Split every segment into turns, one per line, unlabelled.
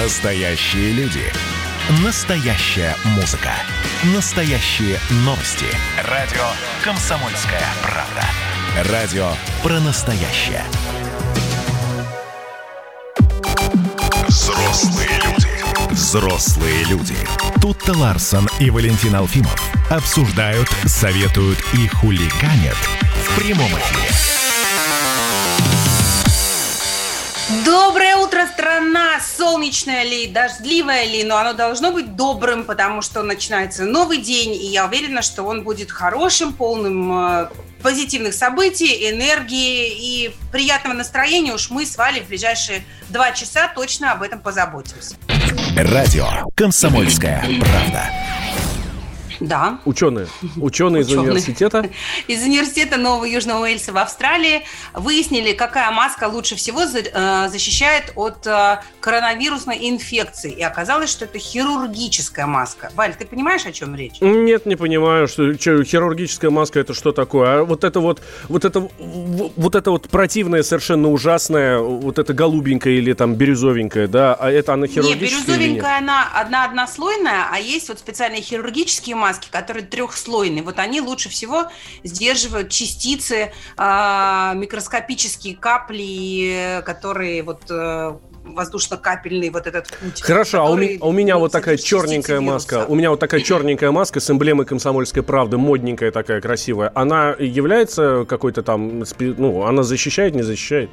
Настоящие люди. Настоящая музыка. Настоящие новости. Радио «Комсомольская правда». Радио про настоящее. Взрослые люди. Взрослые люди. Тут-то Ларсон и Валентин Алфимов обсуждают, советуют и хулиганят в прямом эфире.
Доброе утро, страна! Солнечное ли, дождливое ли, но оно должно быть добрым, потому что начинается новый день, и я уверена, что он будет хорошим, полным э, позитивных событий, энергии и приятного настроения. Уж мы с Валей в ближайшие два часа точно об этом позаботимся.
Радио «Комсомольская правда».
Да.
Ученые. Ученые из университета.
Из университета Нового Южного Уэльса в Австралии выяснили, какая маска лучше всего э, защищает от э, коронавирусной инфекции. И оказалось, что это хирургическая маска. Валь, ты понимаешь, о чем речь?
Нет, не понимаю, что, что хирургическая маска это что такое. А вот это вот, вот это, вот это вот противное, совершенно ужасное, вот это голубенькое или там бирюзовенькое, да, а это она хирургическая?
Нет, бирюзовенькая, она одна однослойная, а есть вот специальные хирургические маски, маски, которые трехслойные, вот они лучше всего сдерживают частицы, э, микроскопические капли, которые вот э, воздушно-капельный вот этот путь.
Хорошо, а у, а у меня вот такая черненькая маска. У меня вот такая черненькая маска с эмблемой комсомольской правды, модненькая такая красивая. Она является какой-то там, ну, она защищает, не защищает?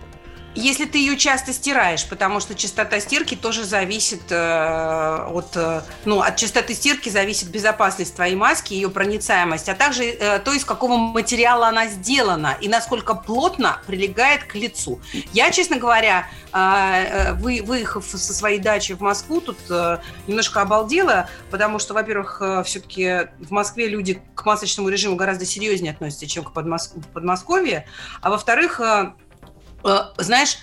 Если ты ее часто стираешь, потому что частота стирки тоже зависит э, от, э, ну, от частоты стирки зависит безопасность твоей маски, ее проницаемость, а также э, то, из какого материала она сделана и насколько плотно прилегает к лицу. Я, честно говоря, э, э вы, выехав со своей дачи в Москву, тут э, немножко обалдела, потому что, во-первых, э, все-таки в Москве люди к масочному режиму гораздо серьезнее относятся, чем к Подмоск... Подмосковье, а во-вторых, Э, знаешь,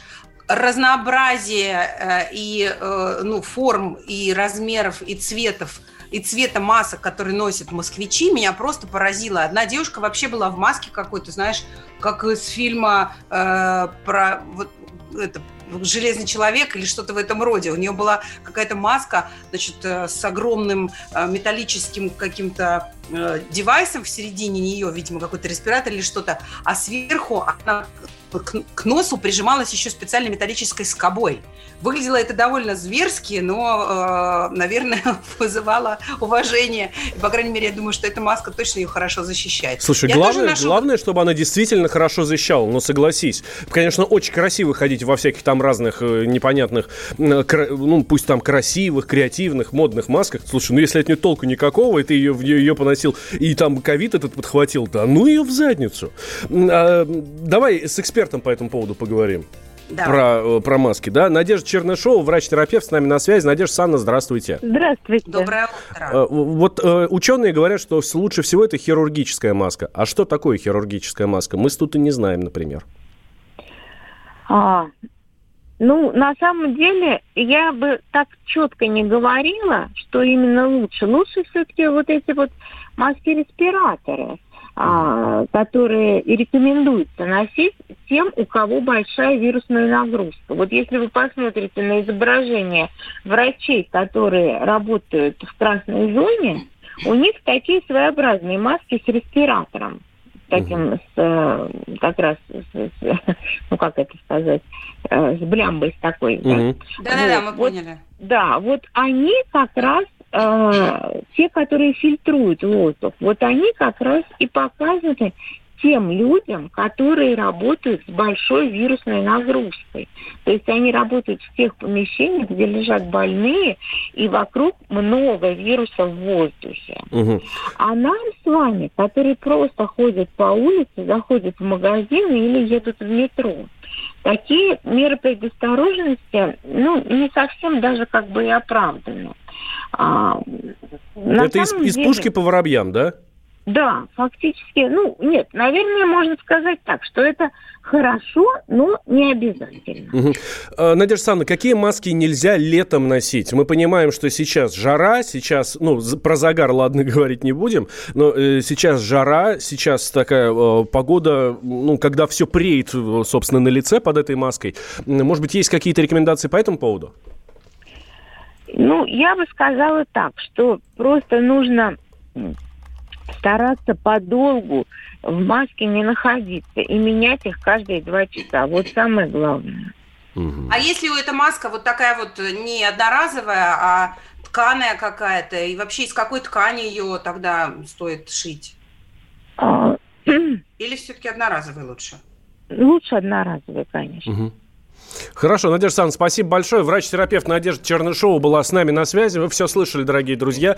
разнообразие э, и э, ну, форм, и размеров, и цветов и цвета масок, которые носят москвичи, меня просто поразило. Одна девушка вообще была в маске какой-то, знаешь, как из фильма э, про вот это Железный человек или что-то в этом роде. У нее была какая-то маска, значит, с огромным металлическим каким-то девайсом в середине нее, видимо, какой-то респиратор или что-то, а сверху она к, к носу прижималась еще специальной металлической скобой. Выглядело это довольно зверски, но, э, наверное, вызывало уважение. И, по крайней мере, я думаю, что эта маска точно ее хорошо защищает.
Слушай, я главное, ношу... главное, чтобы она действительно хорошо защищала. Но согласись, конечно, очень красиво ходить во всяких там разных э, непонятных, э, ну, пусть там красивых, креативных, модных масках. Слушай, ну если от нее толку никакого, и ты ее, ее поносил, и там ковид этот подхватил, да ну ее в задницу. А, давай с экспертом экспертом по этому поводу поговорим. Да. Про, э, про маски, да? Надежда Чернышова, врач-терапевт, с нами на связи. Надежда Санна, здравствуйте.
Здравствуйте.
Доброе утро.
Э, вот э, ученые говорят, что лучше всего это хирургическая маска. А что такое хирургическая маска? Мы тут и не знаем, например.
А, ну, на самом деле, я бы так четко не говорила, что именно лучше. Лучше все-таки вот эти вот маски-респираторы которые и рекомендуется носить тем, у кого большая вирусная нагрузка. Вот если вы посмотрите на изображение врачей, которые работают в красной зоне, у них такие своеобразные маски с респиратором таким, с, э, как раз, с, с, ну как это сказать, э, с блямбой с такой.
Да-да-да, вот, мы поняли.
Да, вот они как раз э, те, которые фильтруют воздух, вот они как раз и показаны тем людям, которые работают с большой вирусной нагрузкой. То есть они работают в тех помещениях, где лежат больные, и вокруг много вирусов в воздухе. Угу. А нам с вами, которые просто ходят по улице, заходят в магазины или едут в метро, такие меры предосторожности, ну, не совсем даже как бы и оправданы.
А, Это из, деле... из пушки по воробьям, да?
Да, фактически, ну, нет, наверное, можно сказать так, что это хорошо, но не обязательно. Угу.
Надежда Александровна, какие маски нельзя летом носить? Мы понимаем, что сейчас жара, сейчас, ну, про загар, ладно, говорить не будем, но э, сейчас жара, сейчас такая э, погода, ну, когда все преет, собственно, на лице под этой маской. Может быть, есть какие-то рекомендации по этому поводу?
Ну, я бы сказала так, что просто нужно стараться подолгу в маске не находиться и менять их каждые два часа. Вот самое главное.
А если у эта маска вот такая вот не одноразовая, а тканая какая-то, и вообще из какой ткани ее тогда стоит шить? А, Или все-таки одноразовый лучше?
Лучше одноразовый, конечно. Угу.
Хорошо, Надежда Александровна, спасибо большое. Врач-терапевт Надежда Чернышова была с нами на связи. Вы все слышали, дорогие друзья.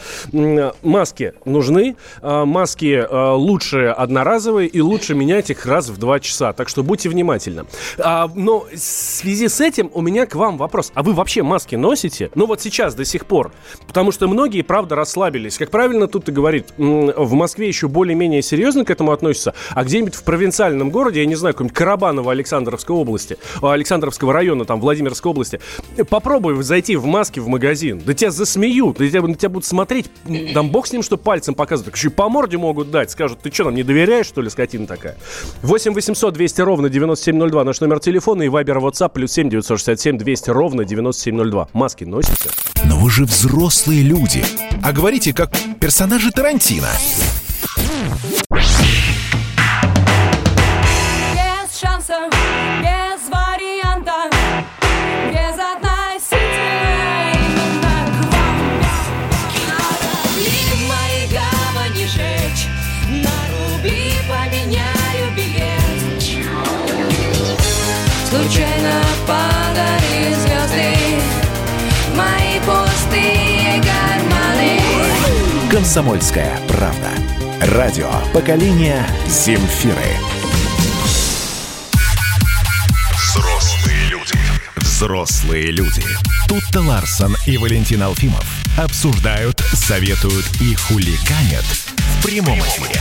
Маски нужны. А, маски а, лучше одноразовые и лучше менять их раз в два часа. Так что будьте внимательны. А, но в связи с этим у меня к вам вопрос. А вы вообще маски носите? Ну вот сейчас, до сих пор. Потому что многие, правда, расслабились. Как правильно тут и говорит, в Москве еще более-менее серьезно к этому относятся. А где-нибудь в провинциальном городе, я не знаю, какой-нибудь Карабаново Александровской области, Александровской Кировского района, там, Владимирской области, попробуй зайти в маске в магазин, да тебя засмеют, да тебя, на тебя будут смотреть, там бог с ним, что пальцем показывают, так еще и по морде могут дать, скажут, ты что, нам не доверяешь, что ли, скотина такая? 8 800 200 ровно 9702, наш номер телефона и вайбер WhatsApp, плюс 7 967 200 ровно 9702. Маски носите?
Но вы же взрослые люди, а говорите как персонажи Тарантино. Без шансов, без Случайно падали звезды, мои пустые карманы. Комсомольская правда. Радио поколения Земфиры. Взрослые люди. Тут-то Ларсон и Валентин Алфимов обсуждают, советуют и хулиганят в прямом эфире.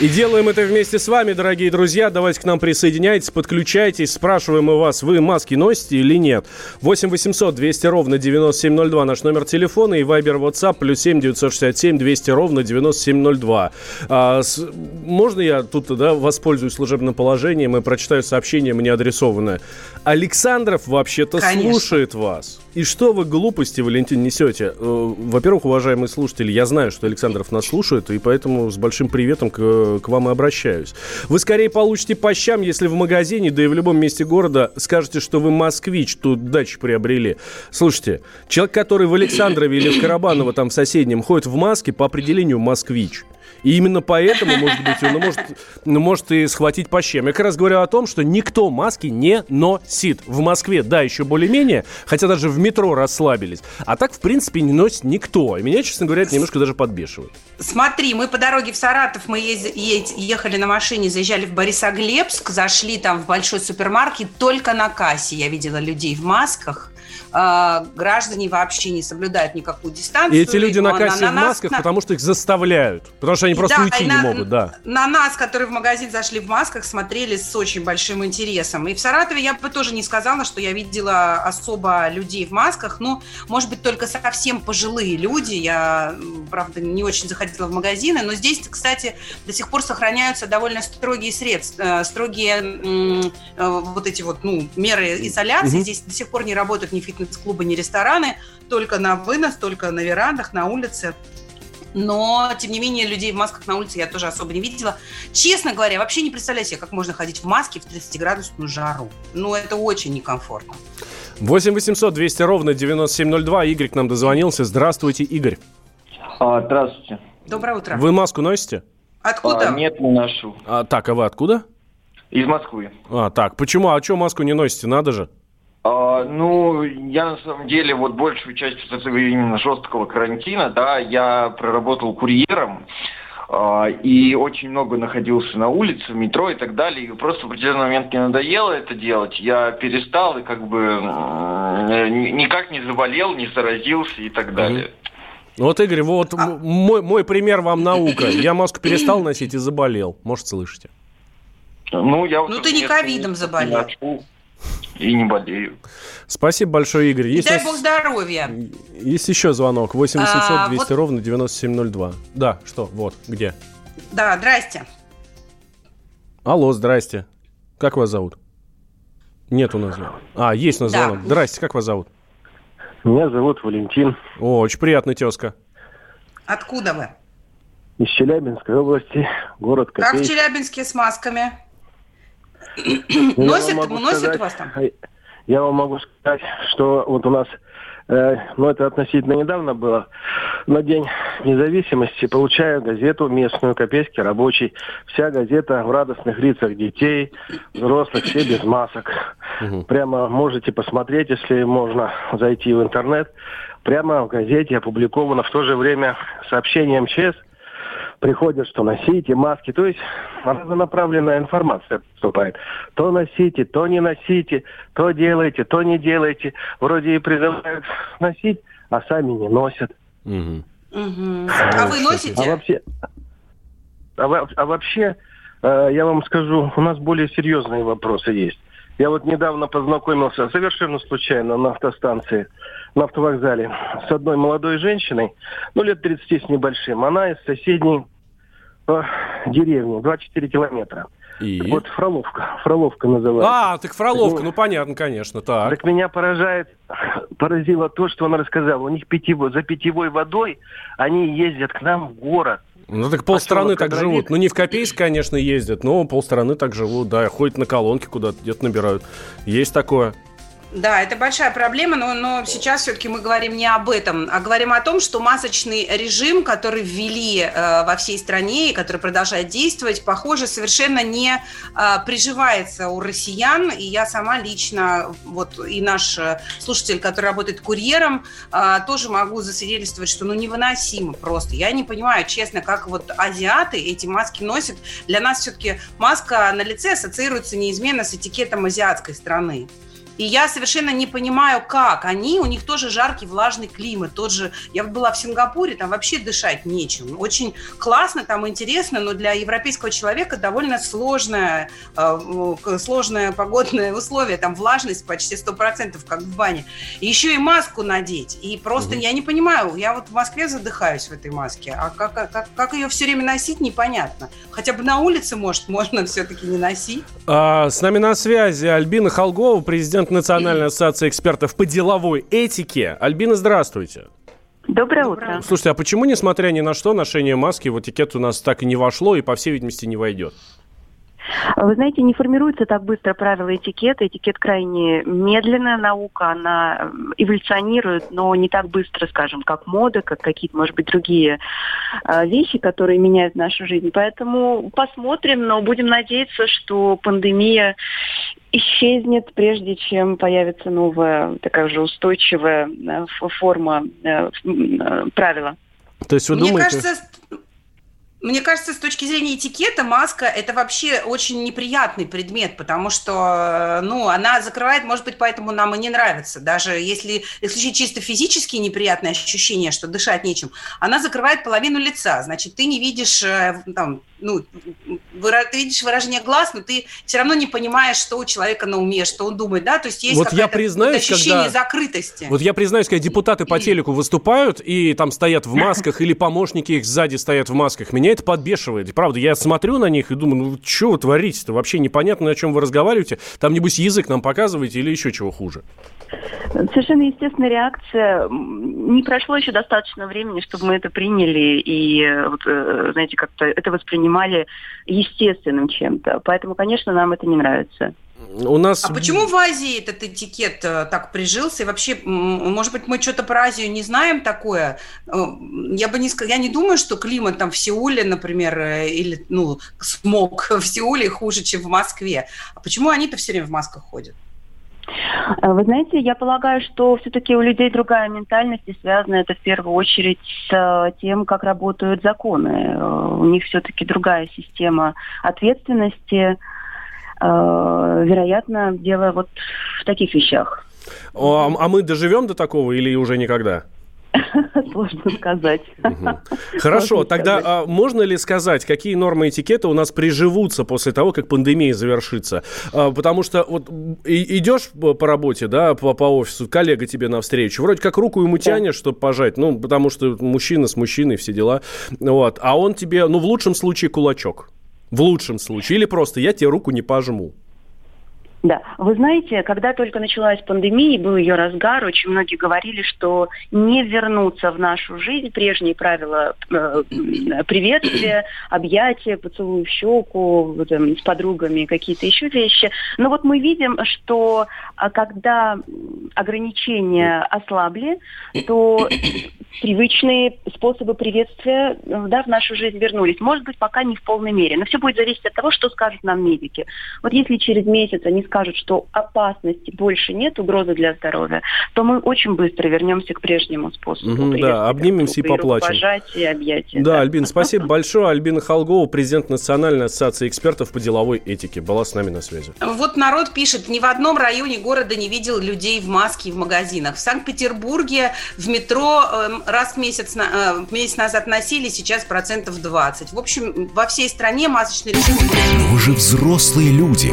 И делаем это вместе с вами, дорогие друзья. Давайте к нам присоединяйтесь, подключайтесь. Спрашиваем мы вас, вы маски носите или нет? 8 800 200 ровно 9702 наш номер телефона и Viber WhatsApp плюс 7 967 200 ровно 9702. А, с, можно я тут да, воспользуюсь служебным положением и прочитаю сообщение мне адресованное? Александров вообще-то слушает вас. И что вы глупости, Валентин, несете? Э, во-первых, уважаемые слушатели, я знаю, что Александров нас слушает, и поэтому с большим приветом к, к вам и обращаюсь. Вы скорее получите по щам, если в магазине, да и в любом месте города скажете, что вы москвич, тут дачу приобрели. Слушайте, человек, который в Александрове или в Карабаново, там в соседнем, ходит в маске, по определению москвич. И именно поэтому, может быть, он может, ну, может и схватить по щем. Я как раз говорю о том, что никто маски не носит. В Москве, да, еще более-менее, хотя даже в метро расслабились. А так, в принципе, не носит никто. И меня, честно говоря, это немножко даже подбешивает.
Смотри, мы по дороге в Саратов, мы ехали на машине, заезжали в Борисоглебск, зашли там в большой супермаркет, только на кассе я видела людей в масках. А, граждане вообще не соблюдают никакую дистанцию.
И эти люди на кассе на, в масках, на... потому что их заставляют. Потому что они просто да, уйти на, не могут, да.
На нас, которые в магазин зашли в масках, смотрели с очень большим интересом. И в Саратове я бы тоже не сказала, что я видела особо людей в масках. Ну, может быть, только совсем пожилые люди. Я, правда, не очень заходила в магазины. Но здесь, кстати, до сих пор сохраняются довольно строгие средства, э, строгие э, вот эти вот, ну, меры изоляции. Угу. Здесь до сих пор не работают ни фитнес фитнес-клубы, ни рестораны, только на вынос, только на верандах, на улице. Но, тем не менее, людей в масках на улице я тоже особо не видела. Честно говоря, вообще не представляю себе, как можно ходить в маске в 30-градусную жару. Ну, это очень некомфортно.
8 800 200 ровно 9702. Игорь к нам дозвонился. Здравствуйте, Игорь.
А, здравствуйте.
Доброе утро.
Вы маску носите?
Откуда?
А, нет, не ношу.
А, так, а вы откуда?
Из Москвы.
А, так, почему? А что маску не носите? Надо же.
А, ну, я на самом деле вот большую часть вот этого именно жесткого карантина, да, я проработал курьером, а, и очень много находился на улице, в метро и так далее. И просто в определенный момент мне надоело это делать. Я перестал и как бы никак не заболел, не заразился и так далее.
Вот, Игорь, вот а... мой, мой пример вам наука. Я маску перестал носить и заболел. Может, слышите?
Ну, я вот ну ты не ковидом заболел
и не болею.
Спасибо большое, Игорь.
Есть дай нас... бог здоровья.
Есть еще звонок. 8 800 200 а, вот... ровно 9702. Да, что? Вот, где?
Да, здрасте.
Алло, здрасте. Как вас зовут? Нет у нас звонок. А, есть у нас да. звонок. Здрасте, как вас зовут?
Меня зовут Валентин.
О, очень приятно, тезка.
Откуда вы?
Из Челябинской области, город Копейск.
Как в Челябинске с масками? Носят, носят сказать, вас там?
Я вам могу сказать, что вот у нас, э, ну это относительно недавно было, на День независимости получаю газету местную, Копейский рабочий. Вся газета в радостных лицах детей, взрослых, все без масок. Угу. Прямо можете посмотреть, если можно зайти в интернет. Прямо в газете опубликовано в то же время сообщение МЧС – приходят, что носите маски. То есть разнонаправленная информация поступает. То носите, то не носите, то делайте, то не делайте. Вроде и призывают носить, а сами не носят.
Угу. Угу. А вы носите?
А вообще, а, а вообще, э, я вам скажу, у нас более серьезные вопросы есть. Я вот недавно познакомился совершенно случайно на автостанции, на автовокзале с одной молодой женщиной, ну, лет 30 с небольшим. Она из соседней по деревне, 24 километра. И? Так вот, Фроловка. Фроловка называется.
А, так Фроловка, ну, ну понятно, конечно, так.
Так меня поражает, поразило то, что он рассказал. У них питьевой, за питьевой водой они ездят к нам в город.
Ну так полстраны так живут. Ну не в Копейск, конечно, ездят, но полстраны так живут, да, ходят на колонки куда-то, где-то набирают. Есть такое.
Да, это большая проблема, но, но сейчас все-таки мы говорим не об этом, а говорим о том, что масочный режим, который ввели э, во всей стране и который продолжает действовать, похоже, совершенно не э, приживается у россиян. И я сама лично, вот и наш э, слушатель, который работает курьером, э, тоже могу засвидетельствовать, что ну невыносимо просто. Я не понимаю, честно, как вот азиаты эти маски носят. Для нас все-таки маска на лице ассоциируется неизменно с этикетом азиатской страны. И я совершенно не понимаю, как они, у них тоже жаркий, влажный климат. Тот же, я была в Сингапуре, там вообще дышать нечем. Очень классно, там интересно, но для европейского человека довольно сложное, э, сложное погодное условие. Там влажность почти 100%, как в бане. И еще и маску надеть. И просто угу. я не понимаю, я вот в Москве задыхаюсь в этой маске. А как, как, как ее все время носить, непонятно. Хотя бы на улице, может, можно все-таки не носить.
А, с нами на связи Альбина Холгова, президент президент Национальной ассоциации экспертов по деловой этике. Альбина, здравствуйте.
Доброе утро.
Слушайте, а почему, несмотря ни на что, ношение маски в этикет у нас так и не вошло и, по всей видимости, не войдет?
Вы знаете, не формируется так быстро правила этикета. Этикет крайне медленная наука, она эволюционирует, но не так быстро, скажем, как мода, как какие-то, может быть, другие э, вещи, которые меняют нашу жизнь. Поэтому посмотрим, но будем надеяться, что пандемия исчезнет, прежде чем появится новая, такая же устойчивая э, форма э, правила.
То есть вы Мне думаете...
кажется, мне кажется, с точки зрения этикета, маска – это вообще очень неприятный предмет, потому что, ну, она закрывает, может быть, поэтому нам и не нравится. Даже если исключить чисто физические неприятные ощущения, что дышать нечем, она закрывает половину лица. Значит, ты не видишь э, там, ну, ты видишь выражение глаз, но ты все равно не понимаешь, что у человека на уме, что он думает, да, то есть есть
вот я признаюсь,
ощущение
когда,
закрытости.
Вот я признаюсь, когда депутаты по телеку выступают и там стоят в масках, или помощники их сзади стоят в масках, меня это подбешивает. Правда, я смотрю на них и думаю, ну, что вы творите-то? Вообще непонятно, о чем вы разговариваете. Там, небось, язык нам показываете или еще чего хуже.
Совершенно естественная реакция. Не прошло еще достаточно времени, чтобы мы это приняли и, вот, э, знаете, как-то это воспринимали естественным чем-то. Поэтому, конечно, нам это не нравится.
У нас... А почему в Азии этот этикет э, так прижился? И вообще, может быть, мы что-то про Азию не знаем такое? Э, я бы не сказала, я не думаю, что климат там в Сеуле, например, или ну смог в Сеуле хуже, чем в Москве. А почему они-то все время в масках ходят?
Э, вы знаете, я полагаю, что все-таки у людей другая ментальность, и связано это в первую очередь с э, тем, как работают законы. Э, у них все-таки другая система ответственности. Вероятно, дело вот в таких вещах.
А, а мы доживем до такого или уже никогда?
Сложно сказать.
Хорошо, Сложно тогда сказать. А, можно ли сказать, какие нормы этикета у нас приживутся после того, как пандемия завершится? А, потому что вот и, идешь по работе, да, по, по офису, коллега тебе навстречу, вроде как руку ему тянешь, чтобы пожать, ну, потому что мужчина с мужчиной, все дела, вот, а он тебе, ну, в лучшем случае кулачок, в лучшем случае, или просто я тебе руку не пожму.
Да, вы знаете, когда только началась пандемия, был ее разгар, очень многие говорили, что не вернутся в нашу жизнь прежние правила э, приветствия, объятия, поцелуй в щеку, там, с подругами, какие-то еще вещи. Но вот мы видим, что а, когда ограничения ослабли, то привычные способы приветствия э, да, в нашу жизнь вернулись. Может быть, пока не в полной мере. Но все будет зависеть от того, что скажут нам медики. Вот если через месяц они скажут, что опасности больше нет, угрозы для здоровья, то мы очень быстро вернемся к прежнему способу.
Угу, да, обнимемся и поплачем.
Пожатие, объятия.
Да, да, Альбин, спасибо большое. Альбина Холгова, президент Национальной ассоциации экспертов по деловой этике, была с нами на связи.
Вот народ пишет, ни в одном районе города не видел людей в маске в магазинах. В Санкт-Петербурге в метро эм, раз в месяц, э, месяц назад носили, сейчас процентов 20. В общем, во всей стране масочный режим...
Но вы же взрослые люди.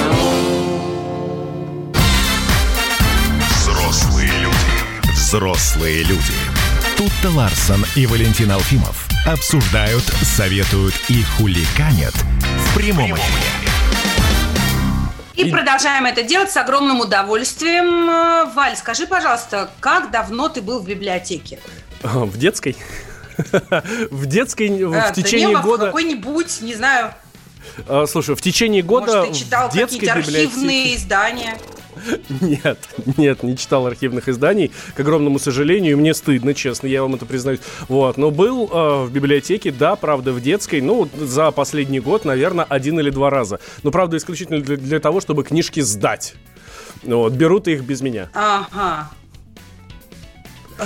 Взрослые люди. Тут-то Ларсон и Валентин Алфимов обсуждают, советуют и хуликанят в прямом эфире.
И продолжаем это делать с огромным удовольствием. Валь, скажи, пожалуйста, как давно ты был в библиотеке?
В детской? В детской, в
А,
течение года...
какой-нибудь, не знаю,
Слушай, в течение года
может, ты читал
в детской
какие-то архивные издания.
Нет, нет, не читал архивных изданий, к огромному сожалению, мне стыдно, честно, я вам это признаюсь. Вот, но был э, в библиотеке, да, правда, в детской, ну, за последний год, наверное, один или два раза. Но, правда, исключительно для, для того, чтобы книжки сдать. Вот, берут их без меня.
Ага.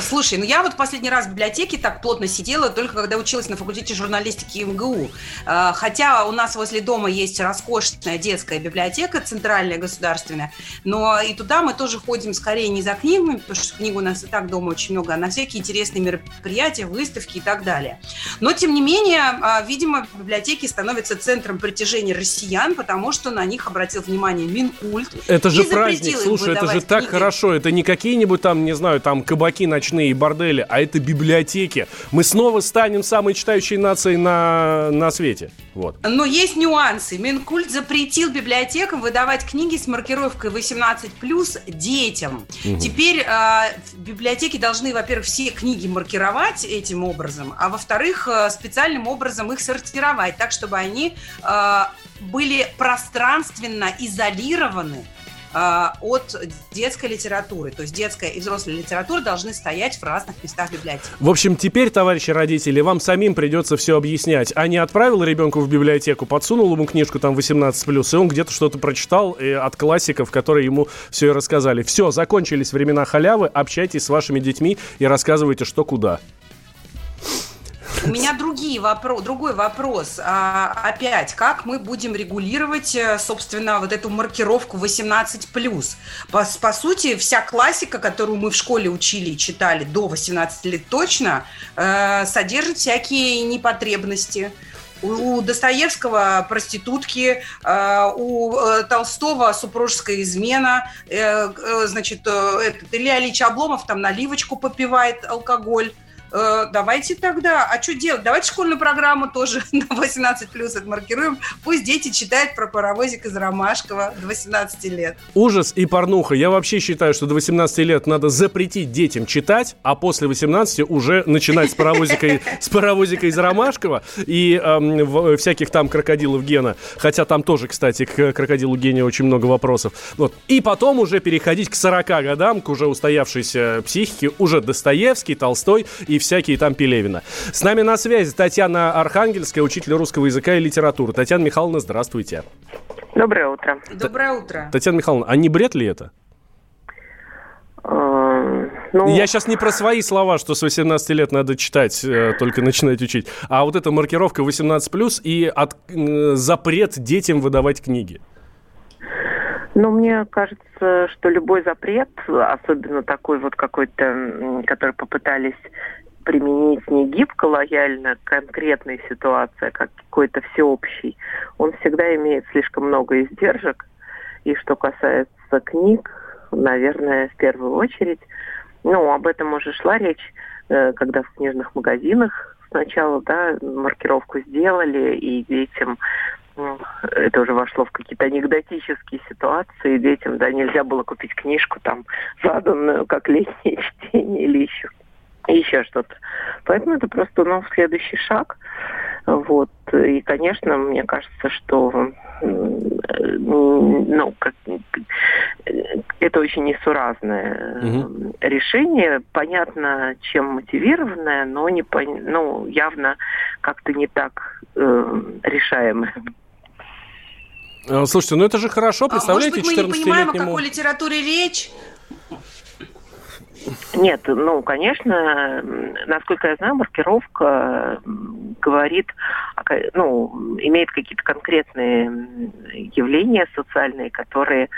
Слушай, ну я вот последний раз в библиотеке так плотно сидела, только когда училась на факультете журналистики МГУ. А, Хотя у нас возле дома есть роскошная детская библиотека, центральная, государственная, но и туда мы тоже ходим скорее не за книгами, потому что книг у нас и так дома очень много, а на всякие интересные мероприятия, выставки и так далее. Но, тем не менее, а, видимо, библиотеки становятся центром притяжения россиян, потому что на них обратил внимание Минкульт.
Это же праздник, слушай, это же так
книги.
хорошо. Это не какие-нибудь там, не знаю, там кабаки ночные бордели, а это библиотеки. Мы снова станем самой читающей нацией на, на свете. Вот.
Но есть нюансы. Минкульт запретил библиотекам выдавать книги с маркировкой 18+, детям. Теперь э, библиотеки должны, во-первых, все книги маркировать этим образом, а во-вторых, э, специальным образом их сортировать, так, чтобы они э, были пространственно изолированы от детской литературы. То есть детская и взрослая литература должны стоять в разных местах библиотеки.
В общем, теперь, товарищи родители, вам самим придется все объяснять. А не отправил ребенку в библиотеку, подсунул ему книжку там 18+, и он где-то что-то прочитал э, от классиков, которые ему все и рассказали. Все, закончились времена халявы, общайтесь с вашими детьми и рассказывайте, что куда.
У меня другие вопро- другой вопрос. А, опять, как мы будем регулировать, э, собственно, вот эту маркировку 18+. По, по сути, вся классика, которую мы в школе учили и читали до 18 лет точно, э, содержит всякие непотребности. У Достоевского проститутки, э, у э, Толстого супружеская измена, значит, э, этот, Илья Ильич Обломов там наливочку попивает алкоголь. Э, давайте тогда, а что делать? Давайте школьную программу тоже на 18 плюс отмаркируем. Пусть дети читают про паровозик из Ромашкова до 18 лет.
Ужас и порнуха. Я вообще считаю, что до 18 лет надо запретить детям читать, а после 18 уже начинать с паровозика, с паровозика из Ромашкова и эм, в- всяких там крокодилов Гена. Хотя там тоже, кстати, к крокодилу Гене очень много вопросов. Вот. И потом уже переходить к 40 годам, к уже устоявшейся психике, уже Достоевский, Толстой и всякие там Пелевина. С нами на связи Татьяна Архангельская, учитель русского языка и литературы. Татьяна Михайловна, здравствуйте.
Доброе утро.
Доброе утро.
Татьяна Михайловна, а не бред ли это?
Э, Ну,
Я сейчас не про свои слова, что с 18 лет надо читать, э, только начинать учить, а вот эта маркировка 18+, и от, э, запрет детям выдавать книги.
Ну, мне кажется, что любой запрет, особенно такой вот какой-то, который попытались применить не гибко, лояльно к конкретной ситуации, а как какой-то всеобщий, он всегда имеет слишком много издержек. И что касается книг, наверное, в первую очередь, ну, об этом уже шла речь, э, когда в книжных магазинах сначала, да, маркировку сделали, и детям это уже вошло в какие-то анекдотические ситуации. Детям, да, нельзя было купить книжку там заданную, как летнее чтение или еще, еще что-то. Поэтому это просто, ну, следующий шаг. Вот. И, конечно, мне кажется, что ну, как, это очень несуразное угу. решение, понятно, чем мотивированное, но не, ну, явно как-то не так э, решаемое.
А, слушайте, ну это же хорошо, представляете,
а, может быть, мы не понимаем, о какой литературе речь?
Нет, ну, конечно, насколько я знаю, маркировка говорит, ну, имеет какие-то конкретные явления социальные, которые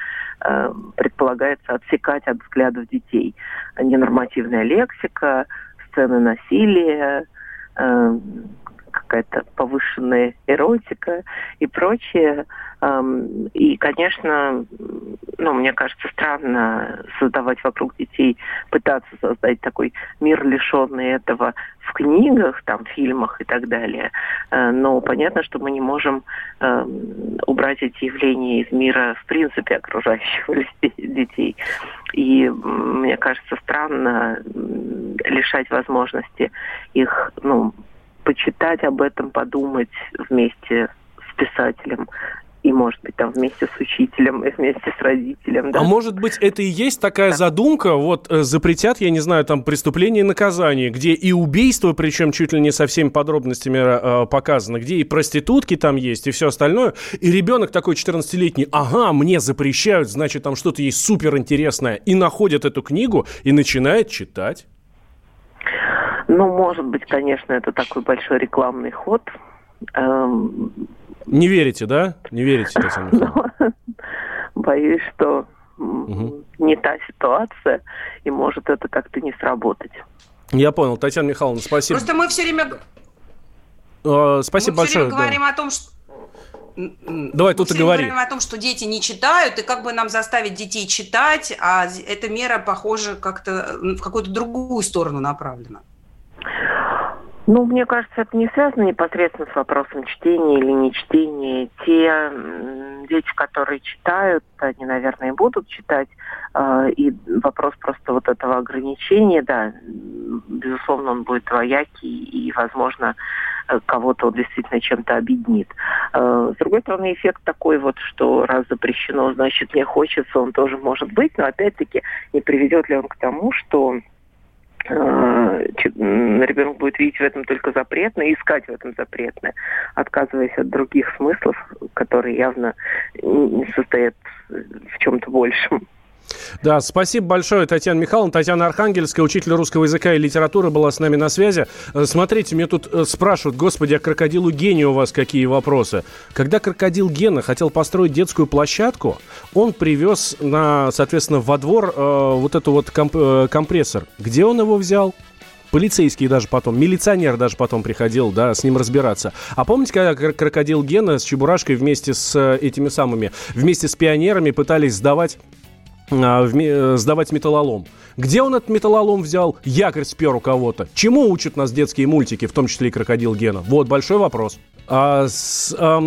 э, предполагается отсекать от взглядов детей. Ненормативная лексика, сцены насилия, э, какая-то повышенная эротика и прочее. И, конечно, ну, мне кажется, странно создавать вокруг детей, пытаться создать такой мир, лишенный этого в книгах, там, фильмах и так далее. Э, но понятно, что мы не можем убрать эти явления из мира, в принципе, окружающего детей. И мне кажется, странно лишать возможности их, ну, почитать об этом, подумать вместе с писателем и, может быть, там вместе с учителем, и вместе с родителем.
Да? А может быть, это и есть такая да. задумка, вот э, запретят, я не знаю, там преступление и наказание, где и убийство, причем чуть ли не со всеми подробностями э, показано, где и проститутки там есть, и все остальное, и ребенок такой 14-летний, ага, мне запрещают, значит, там что-то есть суперинтересное, и находит эту книгу и начинает читать.
Ну, может быть, конечно, это такой большой рекламный ход. Эм...
Не верите, да? Не верите, Татьяна
Боюсь, что угу. не та ситуация, и может это как-то не сработать.
Я понял. Татьяна Михайловна, спасибо.
Просто мы все время...
Э, спасибо
мы
большое.
Мы все время говорим да. о том, что
Давай, тут и говори. Мы
говорим о том, что дети не читают, и как бы нам заставить детей читать, а эта мера, похоже, как-то в какую-то другую сторону направлена.
Ну, мне кажется, это не связано непосредственно с вопросом чтения или не чтения. Те дети, которые читают, они, наверное, и будут читать. А, и вопрос просто вот этого ограничения, да, безусловно, он будет двоякий, и, возможно, кого-то он действительно чем-то объединит. А, с другой стороны, эффект такой вот, что раз запрещено, значит, мне хочется, он тоже может быть, но опять-таки не приведет ли он к тому, что ребенок будет видеть в этом только запретное, искать в этом запретное, отказываясь от других смыслов, которые явно состоят в чем-то большем.
Да, спасибо большое, Татьяна Михайловна. Татьяна Архангельская, учитель русского языка и литературы, была с нами на связи. Э, смотрите, мне тут э, спрашивают, господи, а крокодилу Гене у вас какие вопросы? Когда крокодил Гена хотел построить детскую площадку, он привез, на, соответственно, во двор э, вот эту вот комп э, компрессор. Где он его взял? Полицейский даже потом, милиционер даже потом приходил, да, с ним разбираться. А помните, когда крокодил Гена с Чебурашкой вместе с этими самыми, вместе с пионерами пытались сдавать э, сдавать металлолом. Где он этот металлолом взял? Якорь спер у кого-то. Чему учат нас детские мультики, в том числе и «Крокодил Гена»? Вот большой вопрос. А, с, а,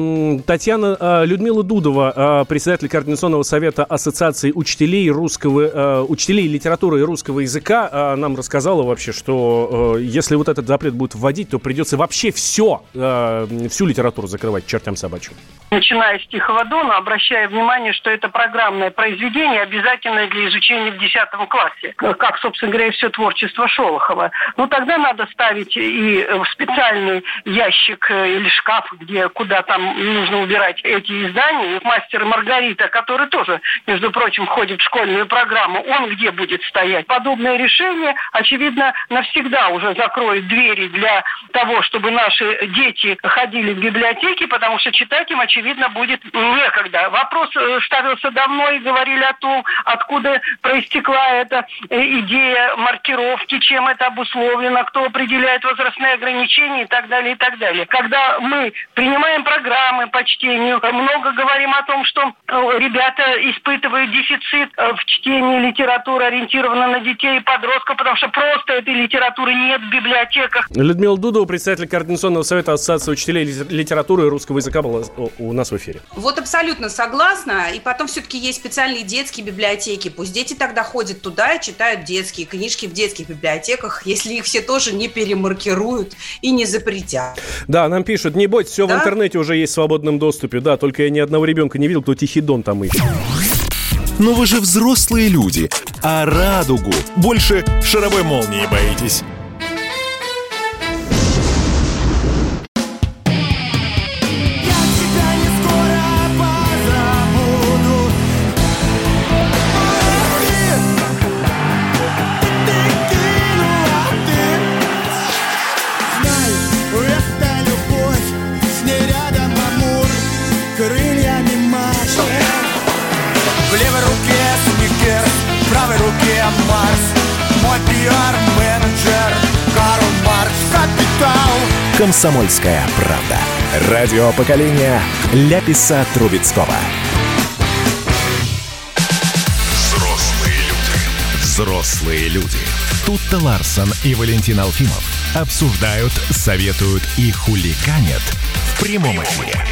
Татьяна а, Людмила Дудова, а, председатель Координационного совета Ассоциации учителей русского, учителей литературы и русского языка, нам рассказала вообще, что а, если вот этот запрет будет вводить, то придется вообще все, всю литературу закрывать чертям собачьим.
Начиная с Тихого Дона, обращая внимание, что это программное произведение, обязательное для изучения в 10 классе, как, собственно говоря, и все творчество Шолохова. Ну, тогда надо ставить и в специальный ящик или шкаф шкаф, где куда там нужно убирать эти издания. И мастер Маргарита, который тоже, между прочим, входит в школьную программу, он где будет стоять? Подобное решение, очевидно, навсегда уже закроет двери для того, чтобы наши дети ходили в библиотеки, потому что читать им, очевидно, будет некогда. Вопрос э, ставился давно и говорили о том, откуда проистекла эта э, идея маркировки, чем это обусловлено, кто определяет возрастные ограничения и так далее, и так далее. Когда мы принимаем программы по чтению, много говорим о том, что э, ребята испытывают дефицит в чтении литературы, ориентированной на детей и подростков, потому что просто этой литературы нет в библиотеках.
Людмила Дудова, председатель Координационного совета Ассоциации учителей литературы и русского языка была у нас в эфире.
Вот абсолютно согласна. И потом все-таки есть специальные детские библиотеки. Пусть дети тогда ходят туда и читают детские книжки в детских библиотеках, если их все тоже не перемаркируют и не запретят.
Да, нам пишут, не бойтесь, все да? в интернете уже есть в свободном доступе. Да, только я ни одного ребенка не видел, кто тихий дон там ищет.
Но вы же взрослые люди, а радугу больше шаровой молнии боитесь. «Комсомольская правда». Радио поколения Ляписа Трубецкого. Взрослые люди. Взрослые люди. Тут-то Ларсон и Валентин Алфимов обсуждают, советуют и хуликанят в прямом эфире.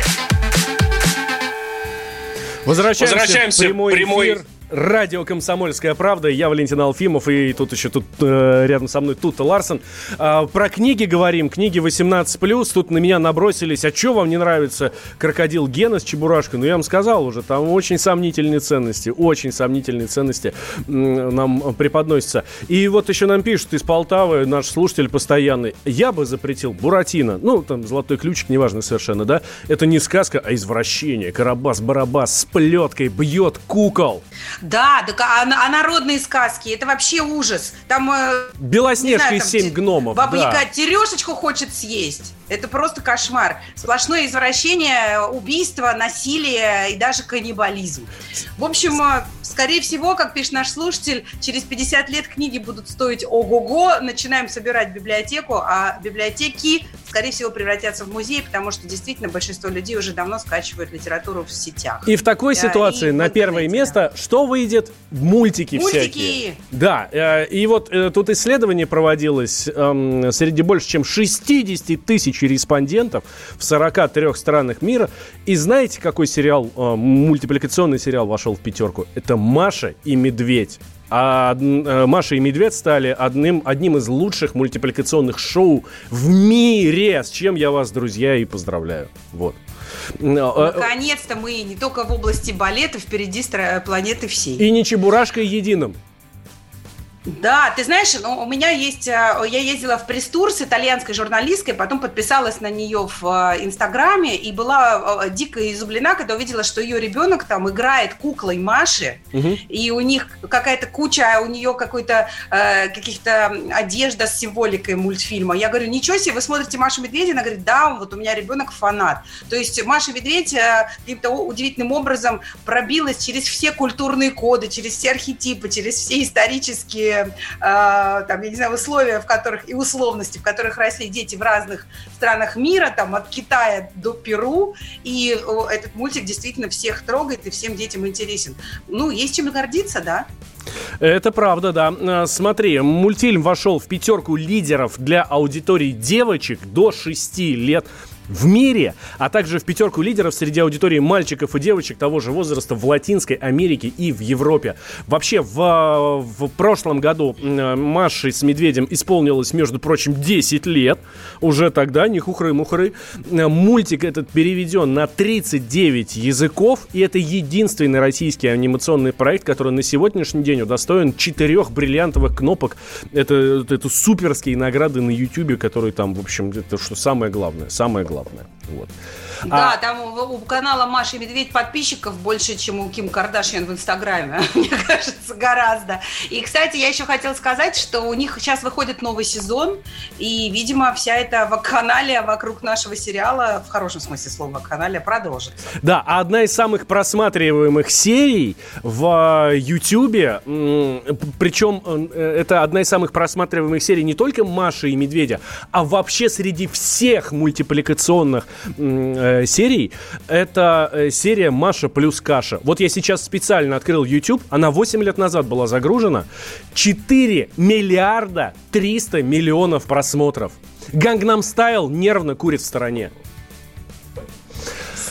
Возвращаемся, Возвращаемся в прямой, прямой эфир. Радио «Комсомольская правда». Я Валентин Алфимов, и тут еще тут э, рядом со мной Тута Ларсон. Э, про книги говорим. Книги 18+. Тут на меня набросились. А что вам не нравится «Крокодил Гена» с Чебурашкой? Ну, я вам сказал уже, там очень сомнительные ценности. Очень сомнительные ценности нам преподносятся. И вот еще нам пишут из Полтавы, наш слушатель постоянный. Я бы запретил Буратино. Ну, там, «Золотой ключик», неважно совершенно, да? Это не сказка, а извращение. Карабас-барабас с плеткой бьет кукол.
Да, так, а, а народные сказки, это вообще ужас. Там...
Э, Белоснежка и семь гномов,
Баба да. Яга терешечку хочет съесть. Это просто кошмар. Сплошное извращение, убийство, насилие и даже каннибализм. В общем, э, скорее всего, как пишет наш слушатель, через 50 лет книги будут стоить ого-го. Начинаем собирать библиотеку, а библиотеки, скорее всего, превратятся в музей, потому что действительно большинство людей уже давно скачивают литературу в сетях.
И в такой да, ситуации на первое место что выйдет? Мультики, Мультики всякие. Да, э, и вот э, тут исследование проводилось эм, среди больше чем 60 тысяч респондентов в 43 странах мира. И знаете, какой сериал, э, мультипликационный сериал вошел в пятерку? Это «Маша и медведь». А Маша и Медведь стали одним, одним из лучших мультипликационных шоу в мире, с чем я вас, друзья, и поздравляю. Вот.
А, Наконец-то мы не только в области балета впереди планеты всей.
И не чебурашкой единым.
Да, ты знаешь, ну, у меня есть, э, я ездила в пресс-тур с итальянской журналисткой, потом подписалась на нее в э, Инстаграме и была э, дико изумлена, когда увидела, что ее ребенок там играет куклой Маши, угу. и у них какая-то куча, у нее какой-то э, каких-то одежда с символикой мультфильма. Я говорю, ничего себе, вы смотрите Машу Медведя? Она говорит, да, вот у меня ребенок фанат. То есть Маша Медведь каким-то удивительным образом пробилась через все культурные коды, через все архетипы, через все исторические э, там, я не знаю, условия, в которых и условности, в которых росли дети в разных странах мира, там, от Китая до Перу, и этот мультик действительно всех трогает и всем детям интересен. Ну, есть чем гордиться, да?
Это правда, да. Э, смотри, мультфильм вошел в пятерку лидеров для аудитории девочек до 6 лет в мире, а также в пятерку лидеров среди аудитории мальчиков и девочек того же возраста в Латинской Америке и в Европе. Вообще, в, в прошлом году Маше с Медведем исполнилось, между прочим, 10 лет. Уже тогда, не хухры-мухры. Мультик этот переведен на 39 языков, и это единственный российский анимационный проект, который на сегодняшний день удостоен четырех бриллиантовых кнопок. Это, это суперские награды на YouTube, которые там, в общем, это что самое главное, самое главное главное. Вот.
Да, а... там у, у канала Маша и Медведь подписчиков больше, чем у Ким Кардашьян в Инстаграме, мне кажется, гораздо. И, кстати, я еще хотела сказать, что у них сейчас выходит новый сезон, и, видимо, вся эта вакханалия вокруг нашего сериала, в хорошем смысле слова вакханалия, продолжится.
Да, а одна из самых просматриваемых серий в Ютьюбе, причем э, это одна из самых просматриваемых серий не только Маши и Медведя, а вообще среди всех мультипликационных э, серий, это э, серия «Маша плюс каша». Вот я сейчас специально открыл YouTube, она 8 лет назад была загружена. 4 миллиарда 300 миллионов просмотров. Гангнам Стайл нервно курит в стороне.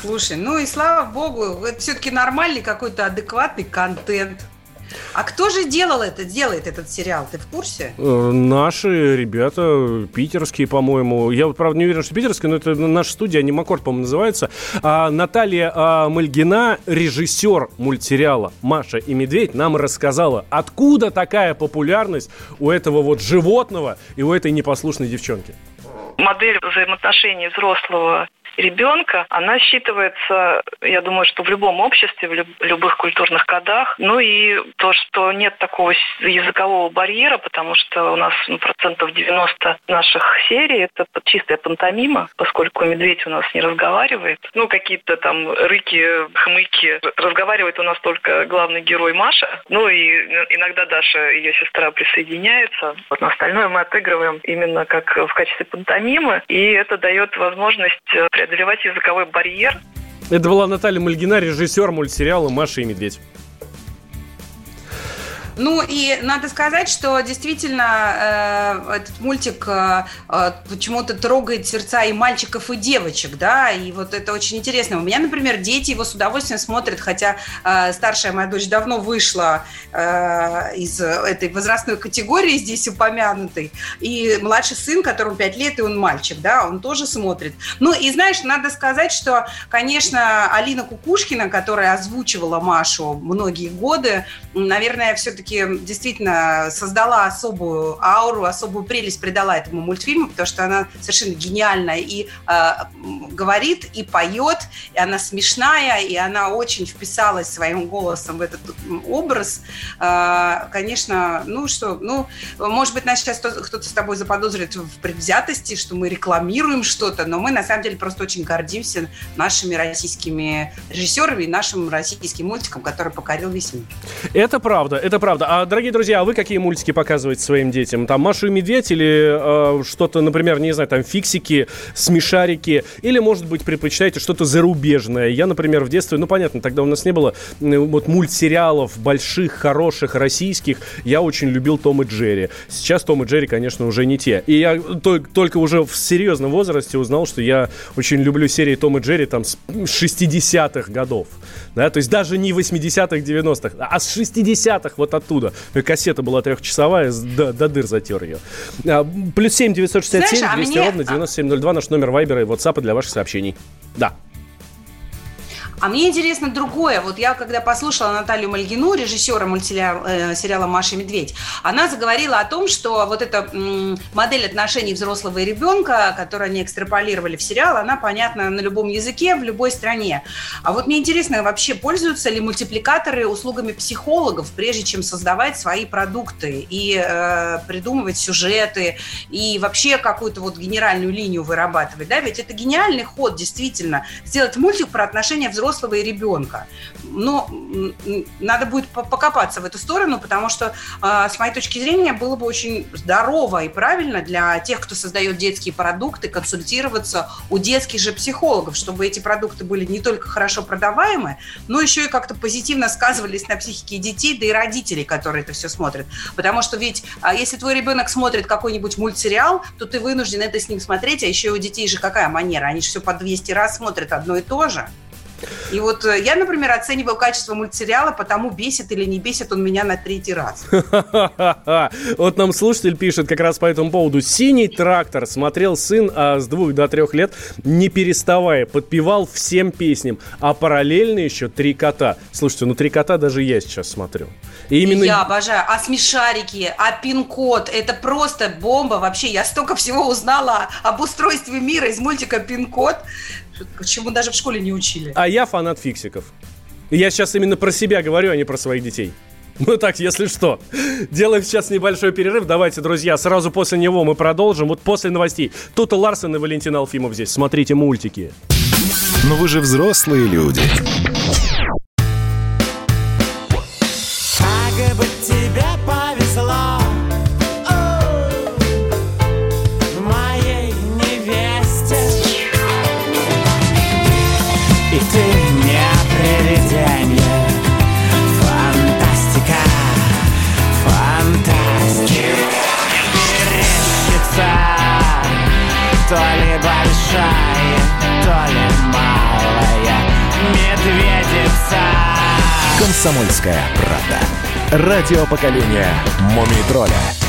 Слушай, ну и слава богу, это все-таки нормальный какой-то адекватный контент. А кто же делал это, делает этот сериал? Ты в курсе?
Э, наши ребята, питерские, по-моему. Я, правда, не уверен, что питерские, но это наша студия, Анимакорд, по-моему, называется. А, Наталья а, Мальгина, режиссер мультсериала «Маша и Медведь», нам рассказала, откуда такая популярность у этого вот животного и у этой непослушной девчонки
модель взаимоотношений взрослого ребенка, она считывается, я думаю, что в любом обществе, в любых культурных кодах. Ну и то, что нет такого языкового барьера, потому что у нас ну, процентов 90 наших серий это чистая пантомима, поскольку медведь у нас не разговаривает. Ну, какие-то там рыки, хмыки. Разговаривает у нас только главный герой Маша. Ну и иногда Даша, ее сестра, присоединяется. Вот на остальное мы отыгрываем именно как в качестве пантомимы. И это дает возможность преодолевать языковой барьер.
Это была Наталья Мальгина, режиссер мультсериала «Маша и медведь».
Ну и надо сказать, что действительно э, этот мультик э, э, почему-то трогает сердца и мальчиков, и девочек, да, и вот это очень интересно. У меня, например, дети его с удовольствием смотрят, хотя э, старшая моя дочь давно вышла э, из этой возрастной категории здесь упомянутой, и младший сын, которому 5 лет, и он мальчик, да, он тоже смотрит. Ну и знаешь, надо сказать, что, конечно, Алина Кукушкина, которая озвучивала Машу многие годы, наверное, все-таки все-таки действительно создала особую ауру, особую прелесть придала этому мультфильму, потому что она совершенно гениальная и э, говорит, и поет, и она смешная, и она очень вписалась своим голосом в этот образ. Э, конечно, ну что, ну, может быть, нас сейчас кто-то с тобой заподозрит в предвзятости, что мы рекламируем что-то, но мы на самом деле просто очень гордимся нашими российскими режиссерами и нашим российским мультиком, который покорил весь мир.
Это правда, это правда правда. А, дорогие друзья, а вы какие мультики показываете своим детям? Там Машу и Медведь или э, что-то, например, не знаю, там фиксики, смешарики? Или, может быть, предпочитаете что-то зарубежное? Я, например, в детстве, ну, понятно, тогда у нас не было вот мультсериалов больших, хороших, российских. Я очень любил Том и Джерри. Сейчас Том и Джерри, конечно, уже не те. И я только уже в серьезном возрасте узнал, что я очень люблю серии Том и Джерри там с 60-х годов. Да, то есть даже не 80-х, 90-х, а с 60-х вот оттуда. Кассета была трехчасовая, до, до дыр затер ее. А, плюс 7 967 Знаешь, 200 а ровно 9702 наш номер вайбера и WhatsApp для ваших сообщений. Да.
А мне интересно другое. Вот я, когда послушала Наталью Мальгину, режиссера мультсериала э, «Маша и медведь», она заговорила о том, что вот эта модель отношений взрослого и ребенка, которую они экстраполировали в сериал, она понятна на любом языке, в любой стране. А вот мне интересно, вообще пользуются ли мультипликаторы услугами психологов, прежде чем создавать свои продукты и э, придумывать сюжеты, и вообще какую-то вот генеральную линию вырабатывать, да? Ведь это гениальный ход, действительно, сделать мультик про отношения взрослого взрослого и ребенка. Но надо будет покопаться в эту сторону, потому что, а, с моей точки зрения, было бы очень здорово и правильно для тех, кто создает детские продукты, консультироваться у детских же психологов, чтобы эти продукты были не только хорошо продаваемы, но еще и как-то позитивно сказывались на психике детей, да и родителей, которые это все смотрят. Потому что ведь, а, если твой ребенок смотрит какой-нибудь мультсериал, то ты вынужден это с ним смотреть, а еще у детей же какая манера? Они же все по 200 раз смотрят одно и то же. И вот э, я, например, оцениваю качество мультсериала, потому бесит или не бесит он меня на третий раз.
Вот нам слушатель пишет как раз по этому поводу. «Синий трактор» смотрел сын а с двух до трех лет, не переставая, подпевал всем песням. А параллельно еще «Три кота». Слушайте, ну «Три кота» даже я сейчас смотрю. И именно...
Я обожаю. А смешарики, а пин-код, это просто бомба вообще. Я столько всего узнала об устройстве мира из мультика «Пин-код», чему даже в школе не учили.
А я фанат фиксиков. Я сейчас именно про себя говорю, а не про своих детей. Ну так, если что. Делаем сейчас небольшой перерыв. Давайте, друзья, сразу после него мы продолжим. Вот после новостей. Тут Ларсен и Валентин Алфимов здесь. Смотрите мультики.
Но вы же взрослые люди. Комсомольская правда. Радио поколения Мумий тролля.